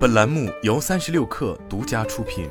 本栏目由三十六氪独家出品。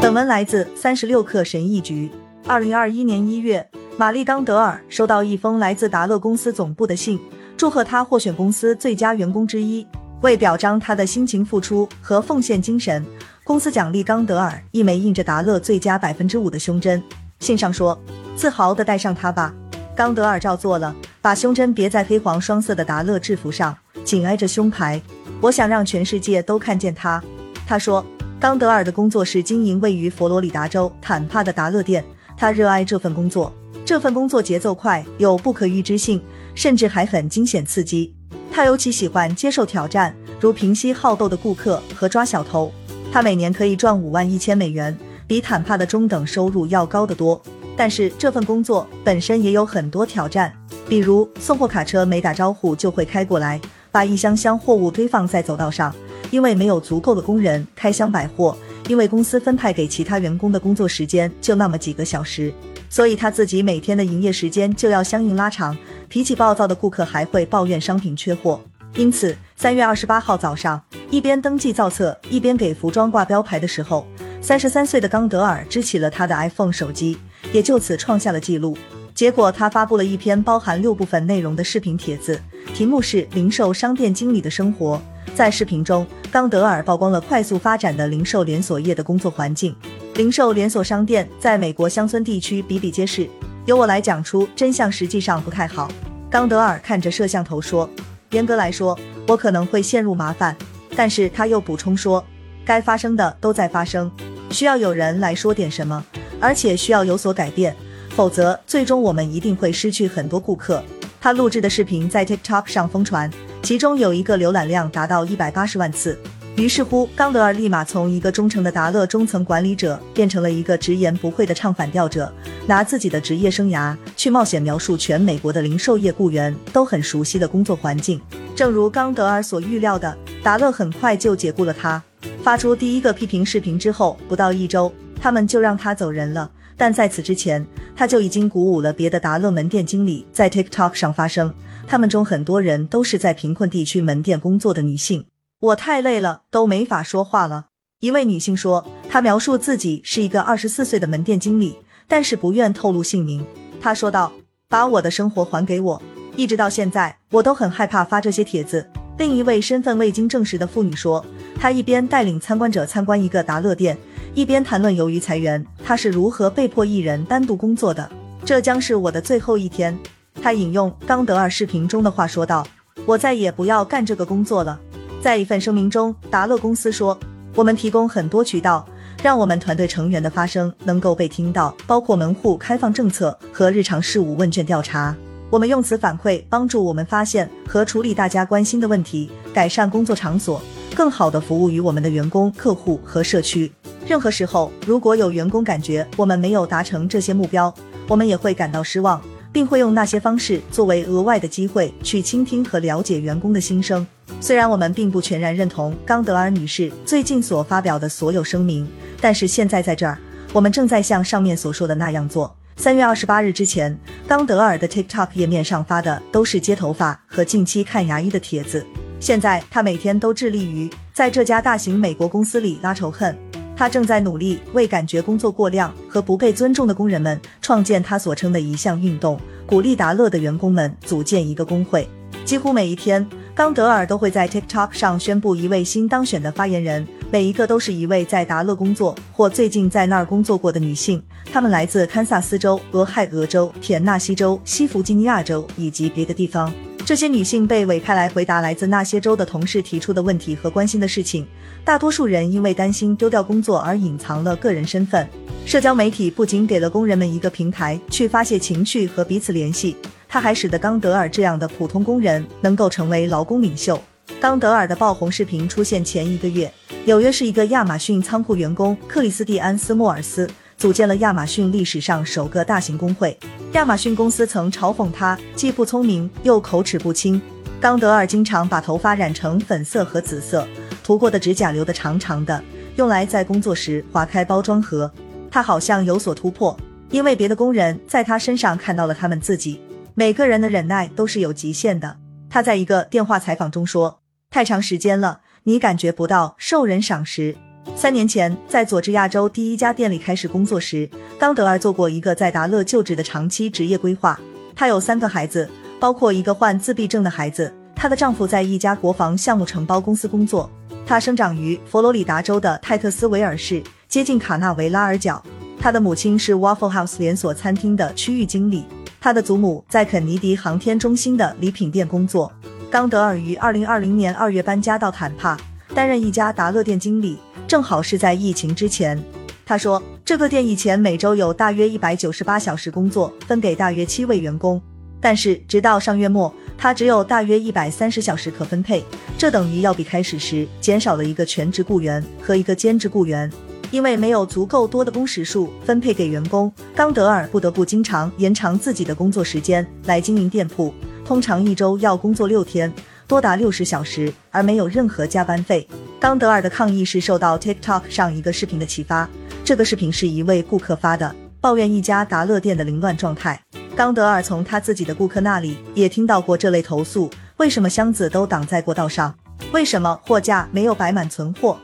本文来自三十六氪神译局。二零二一年一月，玛丽冈德尔收到一封来自达乐公司总部的信，祝贺他获选公司最佳员工之一。为表彰他的辛勤付出和奉献精神，公司奖励冈德尔一枚印着达乐最佳百分之五的胸针。信上说：“自豪地带上它吧。”冈德尔照做了，把胸针别在黑黄双色的达乐制服上，紧挨着胸牌。我想让全世界都看见它。他说：“冈德尔的工作室经营位于佛罗里达州坦帕的达乐店，他热爱这份工作。这份工作节奏快，有不可预知性，甚至还很惊险刺激。他尤其喜欢接受挑战，如平息好斗的顾客和抓小偷。他每年可以赚五万一千美元。”比坦帕的中等收入要高得多，但是这份工作本身也有很多挑战，比如送货卡车没打招呼就会开过来，把一箱箱货物堆放在走道上，因为没有足够的工人开箱摆货，因为公司分派给其他员工的工作时间就那么几个小时，所以他自己每天的营业时间就要相应拉长。脾气暴躁的顾客还会抱怨商品缺货，因此三月二十八号早上，一边登记造册，一边给服装挂标牌的时候。三十三岁的冈德尔支起了他的 iPhone 手机，也就此创下了记录。结果，他发布了一篇包含六部分内容的视频帖子，题目是《零售商店经理的生活》。在视频中，冈德尔曝光了快速发展的零售连锁业的工作环境。零售连锁商店在美国乡村地区比比皆是。由我来讲出真相，实际上不太好。冈德尔看着摄像头说：“严格来说，我可能会陷入麻烦。”但是他又补充说：“该发生的都在发生。”需要有人来说点什么，而且需要有所改变，否则最终我们一定会失去很多顾客。他录制的视频在 TikTok 上疯传，其中有一个浏览量达到一百八十万次。于是乎，冈德尔立马从一个忠诚的达乐中层管理者变成了一个直言不讳的唱反调者，拿自己的职业生涯去冒险描述全美国的零售业雇员都很熟悉的工作环境。正如冈德尔所预料的，达乐很快就解雇了他。发出第一个批评视频之后，不到一周，他们就让他走人了。但在此之前，他就已经鼓舞了别的达乐门店经理在 TikTok 上发声。他们中很多人都是在贫困地区门店工作的女性。我太累了，都没法说话了。一位女性说，她描述自己是一个二十四岁的门店经理，但是不愿透露姓名。她说道：“把我的生活还给我。”一直到现在，我都很害怕发这些帖子。另一位身份未经证实的妇女说，她一边带领参观者参观一个达乐店，一边谈论由于裁员，他是如何被迫一人单独工作的。这将是我的最后一天。他引用冈德尔视频中的话说道：“我再也不要干这个工作了。”在一份声明中，达乐公司说：“我们提供很多渠道，让我们团队成员的发声能够被听到，包括门户开放政策和日常事务问卷调查。”我们用此反馈帮助我们发现和处理大家关心的问题，改善工作场所，更好的服务于我们的员工、客户和社区。任何时候，如果有员工感觉我们没有达成这些目标，我们也会感到失望，并会用那些方式作为额外的机会去倾听和了解员工的心声。虽然我们并不全然认同冈德尔女士最近所发表的所有声明，但是现在在这儿，我们正在像上面所说的那样做。三月二十八日之前，冈德尔的 TikTok 页面上发的都是接头发和近期看牙医的帖子。现在他每天都致力于在这家大型美国公司里拉仇恨。他正在努力为感觉工作过量和不被尊重的工人们创建他所称的一项运动，鼓励达乐的员工们组建一个工会。几乎每一天，冈德尔都会在 TikTok 上宣布一位新当选的发言人。每一个都是一位在达勒工作或最近在那儿工作过的女性，她们来自堪萨斯州、俄亥俄州、田纳西州、西弗吉尼亚州以及别的地方。这些女性被委派来回答来自那些州的同事提出的问题和关心的事情。大多数人因为担心丢掉工作而隐藏了个人身份。社交媒体不仅给了工人们一个平台去发泄情绪和彼此联系，它还使得冈德尔这样的普通工人能够成为劳工领袖。冈德尔的爆红视频出现前一个月。纽约是一个亚马逊仓库员工克里斯蒂安斯莫尔斯组建了亚马逊历史上首个大型工会。亚马逊公司曾嘲讽他既不聪明又口齿不清。冈德尔经常把头发染成粉色和紫色，涂过的指甲留得长长的，用来在工作时划开包装盒。他好像有所突破，因为别的工人在他身上看到了他们自己。每个人的忍耐都是有极限的。他在一个电话采访中说：“太长时间了，你感觉不到受人赏识。”三年前，在佐治亚州第一家店里开始工作时，冈德尔做过一个在达勒就职的长期职业规划。他有三个孩子，包括一个患自闭症的孩子。她的丈夫在一家国防项目承包公司工作。她生长于佛罗里达州的泰特斯维尔市，接近卡纳维拉尔角。她的母亲是 Waffle House 连锁餐厅的区域经理。她的祖母在肯尼迪航天中心的礼品店工作。冈德尔于二零二零年二月搬家到坦帕，担任一家达乐店经理。正好是在疫情之前，他说这个店以前每周有大约一百九十八小时工作，分给大约七位员工。但是直到上月末，他只有大约一百三十小时可分配，这等于要比开始时减少了一个全职雇员和一个兼职雇员。因为没有足够多的工时数分配给员工，冈德尔不得不经常延长自己的工作时间来经营店铺，通常一周要工作六天，多达六十小时，而没有任何加班费。冈德尔的抗议是受到 TikTok 上一个视频的启发。这个视频是一位顾客发的，抱怨一家达乐店的凌乱状态。冈德尔从他自己的顾客那里也听到过这类投诉：为什么箱子都挡在过道上？为什么货架没有摆满存货？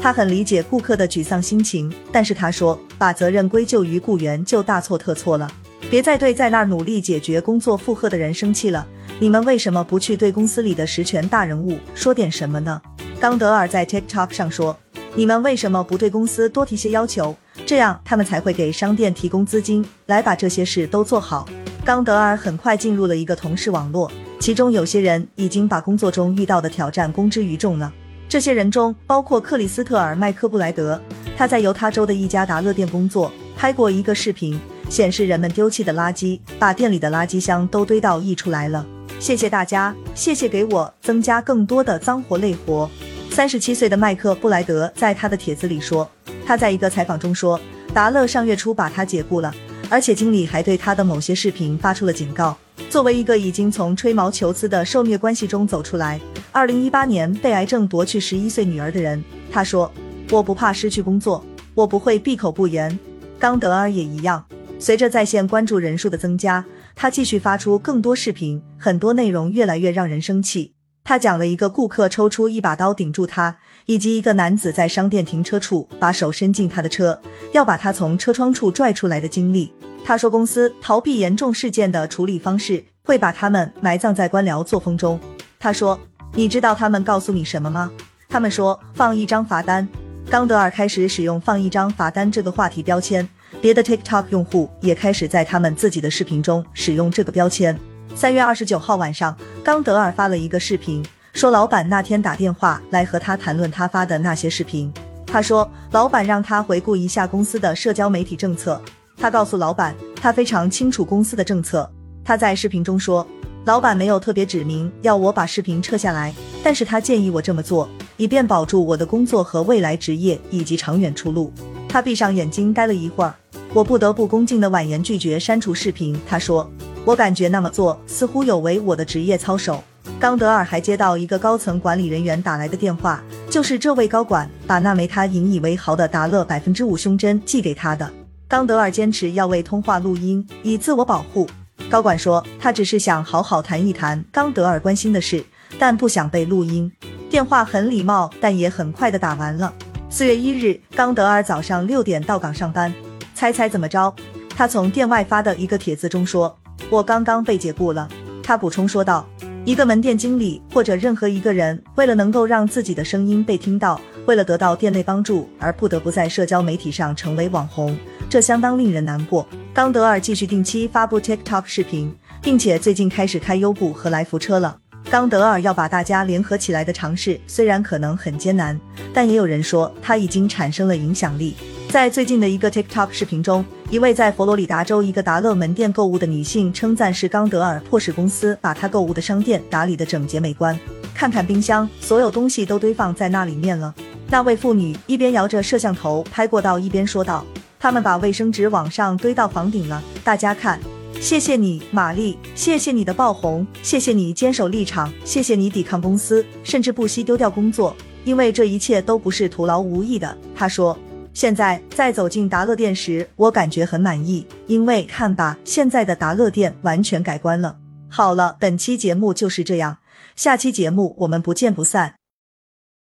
他很理解顾客的沮丧心情，但是他说，把责任归咎于雇员就大错特错了。别再对在那儿努力解决工作负荷的人生气了。你们为什么不去对公司里的实权大人物说点什么呢？冈德尔在 TikTok 上说：“你们为什么不对公司多提些要求？这样他们才会给商店提供资金来把这些事都做好。”冈德尔很快进入了一个同事网络，其中有些人已经把工作中遇到的挑战公之于众了。这些人中包括克里斯特尔·麦克布莱德，他在犹他州的一家达乐店工作，拍过一个视频，显示人们丢弃的垃圾把店里的垃圾箱都堆到溢出来了。谢谢大家，谢谢给我增加更多的脏活累活。三十七岁的麦克布莱德在他的帖子里说，他在一个采访中说，达勒上月初把他解雇了，而且经理还对他的某些视频发出了警告。作为一个已经从吹毛求疵的受虐关系中走出来，二零一八年被癌症夺去十一岁女儿的人，他说：“我不怕失去工作，我不会闭口不言。”冈德尔也一样。随着在线关注人数的增加，他继续发出更多视频，很多内容越来越让人生气。他讲了一个顾客抽出一把刀顶住他，以及一个男子在商店停车处把手伸进他的车，要把他从车窗处拽出来的经历。他说，公司逃避严重事件的处理方式会把他们埋葬在官僚作风中。他说：“你知道他们告诉你什么吗？他们说放一张罚单。”冈德尔开始使用“放一张罚单”这个话题标签，别的 TikTok 用户也开始在他们自己的视频中使用这个标签。三月二十九号晚上，冈德尔发了一个视频，说老板那天打电话来和他谈论他发的那些视频。他说，老板让他回顾一下公司的社交媒体政策。他告诉老板，他非常清楚公司的政策。他在视频中说，老板没有特别指明要我把视频撤下来，但是他建议我这么做，以便保住我的工作和未来职业以及长远出路。他闭上眼睛呆了一会儿，我不得不恭敬地婉言拒绝删除视频。他说。我感觉那么做似乎有违我的职业操守。冈德尔还接到一个高层管理人员打来的电话，就是这位高管把那枚他引以为豪的达勒百分之五胸针寄给他的。冈德尔坚持要为通话录音，以自我保护。高管说他只是想好好谈一谈冈德尔关心的事，但不想被录音。电话很礼貌，但也很快的打完了。四月一日，冈德尔早上六点到岗上班，猜猜怎么着？他从店外发的一个帖子中说。我刚刚被解雇了，他补充说道。一个门店经理或者任何一个人，为了能够让自己的声音被听到，为了得到店内帮助而不得不在社交媒体上成为网红，这相当令人难过。冈德尔继续定期发布 TikTok 视频，并且最近开始开优步和来福车了。冈德尔要把大家联合起来的尝试，虽然可能很艰难，但也有人说他已经产生了影响力。在最近的一个 TikTok 视频中，一位在佛罗里达州一个达乐门店购物的女性称赞是冈德尔迫使公司把她购物的商店打理的整洁美观。看看冰箱，所有东西都堆放在那里面了。那位妇女一边摇着摄像头拍过道，一边说道：“他们把卫生纸往上堆到房顶了，大家看。谢谢你，玛丽，谢谢你的爆红，谢谢你坚守立场，谢谢你抵抗公司，甚至不惜丢掉工作，因为这一切都不是徒劳无益的。”他说。现在在走进达乐店时，我感觉很满意，因为看吧，现在的达乐店完全改观了。好了，本期节目就是这样，下期节目我们不见不散。